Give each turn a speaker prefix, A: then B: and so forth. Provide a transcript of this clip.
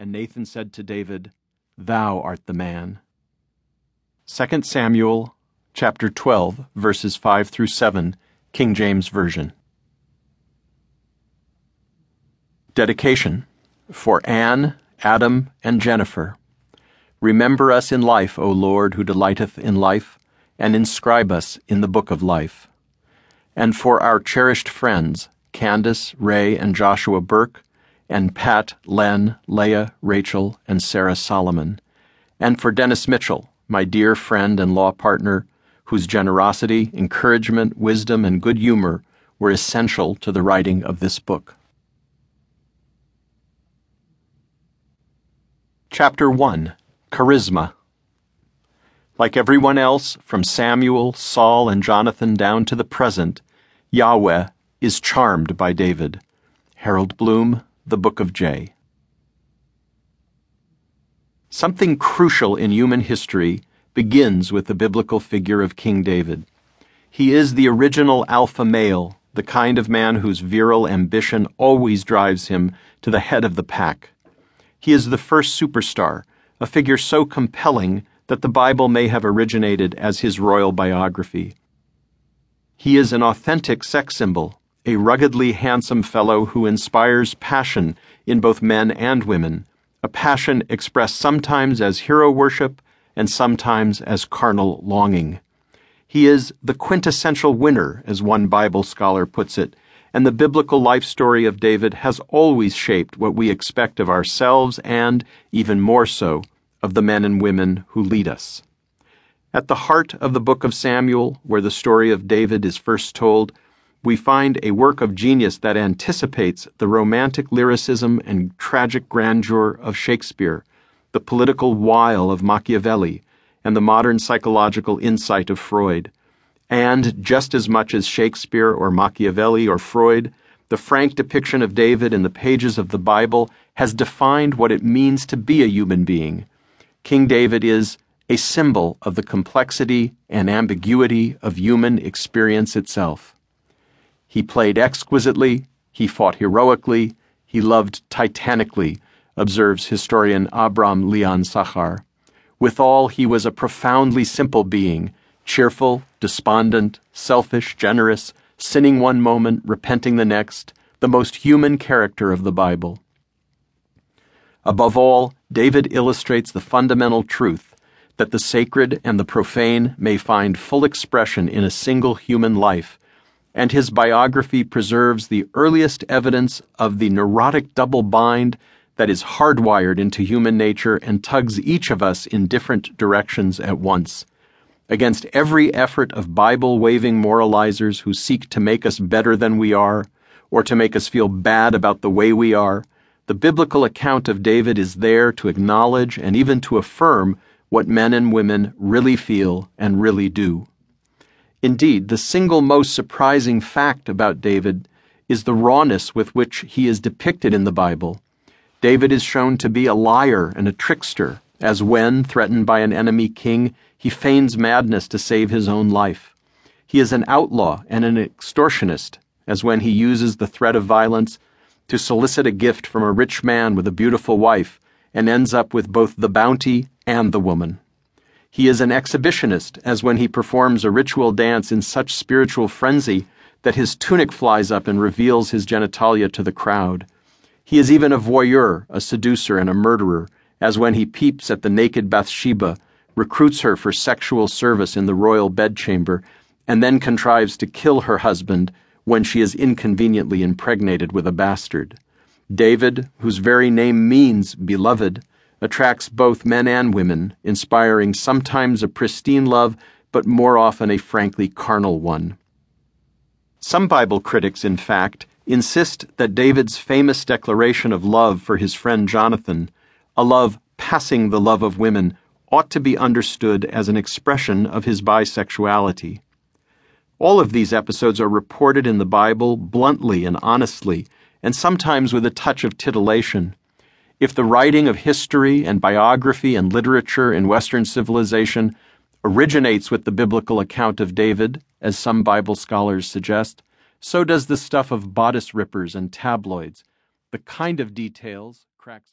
A: And Nathan said to David, Thou art the man. 2 Samuel chapter 12, verses 5 through 7, King James Version. Dedication for Anne, Adam, and Jennifer. Remember us in life, O Lord, who delighteth in life, and inscribe us in the book of life. And for our cherished friends, Candace, Ray, and Joshua Burke, and Pat, Len, Leah, Rachel, and Sarah Solomon, and for Dennis Mitchell, my dear friend and law partner, whose generosity, encouragement, wisdom, and good humor were essential to the writing of this book. Chapter 1 Charisma Like everyone else, from Samuel, Saul, and Jonathan down to the present, Yahweh is charmed by David. Harold Bloom, the Book of J. Something crucial in human history begins with the biblical figure of King David. He is the original alpha male, the kind of man whose virile ambition always drives him to the head of the pack. He is the first superstar, a figure so compelling that the Bible may have originated as his royal biography. He is an authentic sex symbol, a ruggedly handsome fellow who inspires passion in both men and women, a passion expressed sometimes as hero worship and sometimes as carnal longing. He is the quintessential winner, as one Bible scholar puts it, and the biblical life story of David has always shaped what we expect of ourselves and, even more so, of the men and women who lead us. At the heart of the book of Samuel, where the story of David is first told, we find a work of genius that anticipates the romantic lyricism and tragic grandeur of Shakespeare, the political wile of Machiavelli, and the modern psychological insight of Freud. And just as much as Shakespeare or Machiavelli or Freud, the frank depiction of David in the pages of the Bible has defined what it means to be a human being. King David is a symbol of the complexity and ambiguity of human experience itself. He played exquisitely, he fought heroically, he loved titanically, observes historian Abram Leon Sachar. Withal, he was a profoundly simple being, cheerful, despondent, selfish, generous, sinning one moment, repenting the next, the most human character of the Bible. Above all, David illustrates the fundamental truth that the sacred and the profane may find full expression in a single human life and his biography preserves the earliest evidence of the neurotic double bind that is hardwired into human nature and tugs each of us in different directions at once. Against every effort of Bible waving moralizers who seek to make us better than we are, or to make us feel bad about the way we are, the biblical account of David is there to acknowledge and even to affirm what men and women really feel and really do. Indeed, the single most surprising fact about David is the rawness with which he is depicted in the Bible. David is shown to be a liar and a trickster, as when, threatened by an enemy king, he feigns madness to save his own life. He is an outlaw and an extortionist, as when he uses the threat of violence to solicit a gift from a rich man with a beautiful wife and ends up with both the bounty and the woman. He is an exhibitionist, as when he performs a ritual dance in such spiritual frenzy that his tunic flies up and reveals his genitalia to the crowd. He is even a voyeur, a seducer, and a murderer, as when he peeps at the naked Bathsheba, recruits her for sexual service in the royal bedchamber, and then contrives to kill her husband when she is inconveniently impregnated with a bastard. David, whose very name means beloved, attracts both men and women, inspiring sometimes a pristine love, but more often a frankly carnal one. Some Bible critics, in fact, insist that David's famous declaration of love for his friend Jonathan, a love passing the love of women, ought to be understood as an expression of his bisexuality. All of these episodes are reported in the Bible bluntly and honestly, and sometimes with a touch of titillation. If the writing of history and biography and literature in Western civilization originates with the biblical account of David, as some Bible scholars suggest, so does the stuff of bodice rippers and tabloids. The kind of details cracks.